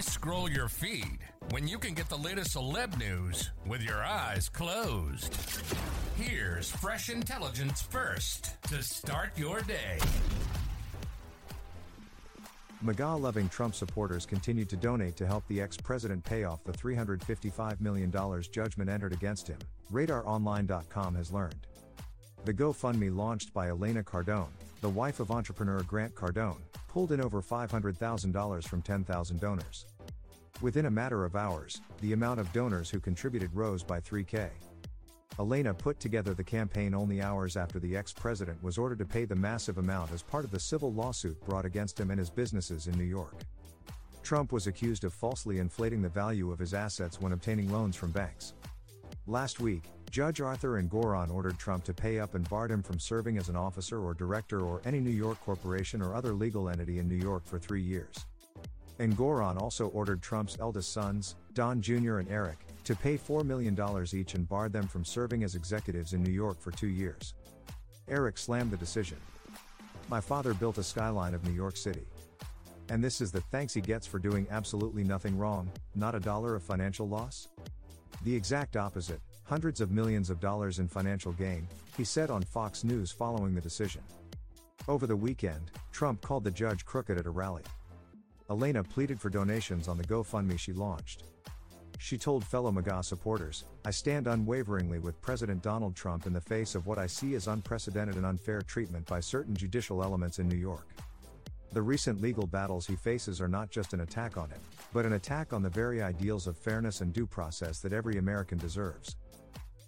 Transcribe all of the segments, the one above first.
Why scroll your feed when you can get the latest celeb news with your eyes closed? Here's fresh intelligence first to start your day. MAGA loving Trump supporters continued to donate to help the ex president pay off the $355 million judgment entered against him, RadarOnline.com has learned. The GoFundMe launched by Elena Cardone, the wife of entrepreneur Grant Cardone, pulled in over $500,000 from 10,000 donors. Within a matter of hours, the amount of donors who contributed rose by 3K. Elena put together the campaign only hours after the ex president was ordered to pay the massive amount as part of the civil lawsuit brought against him and his businesses in New York. Trump was accused of falsely inflating the value of his assets when obtaining loans from banks. Last week, Judge Arthur Engoron ordered Trump to pay up and barred him from serving as an officer or director or any New York corporation or other legal entity in New York for three years. Engoron also ordered Trump's eldest sons, Don Jr. and Eric, to pay $4 million each and barred them from serving as executives in New York for two years. Eric slammed the decision. My father built a skyline of New York City. And this is the thanks he gets for doing absolutely nothing wrong, not a dollar of financial loss? The exact opposite, hundreds of millions of dollars in financial gain, he said on Fox News following the decision. Over the weekend, Trump called the judge crooked at a rally. Elena pleaded for donations on the GoFundMe she launched. She told fellow MAGA supporters, I stand unwaveringly with President Donald Trump in the face of what I see as unprecedented and unfair treatment by certain judicial elements in New York. The recent legal battles he faces are not just an attack on him, but an attack on the very ideals of fairness and due process that every American deserves.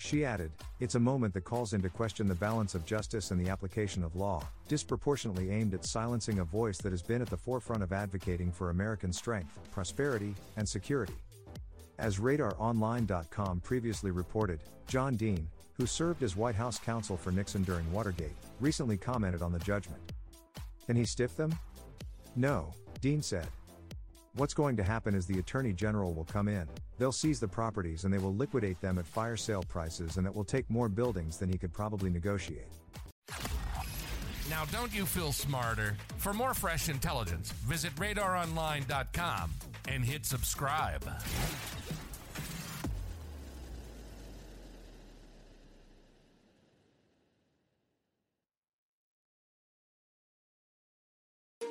She added, It's a moment that calls into question the balance of justice and the application of law, disproportionately aimed at silencing a voice that has been at the forefront of advocating for American strength, prosperity, and security. As RadarOnline.com previously reported, John Dean, who served as White House counsel for Nixon during Watergate, recently commented on the judgment. Can he stiff them? No, Dean said. What's going to happen is the Attorney General will come in, they'll seize the properties and they will liquidate them at fire sale prices, and it will take more buildings than he could probably negotiate. Now, don't you feel smarter? For more fresh intelligence, visit radaronline.com and hit subscribe.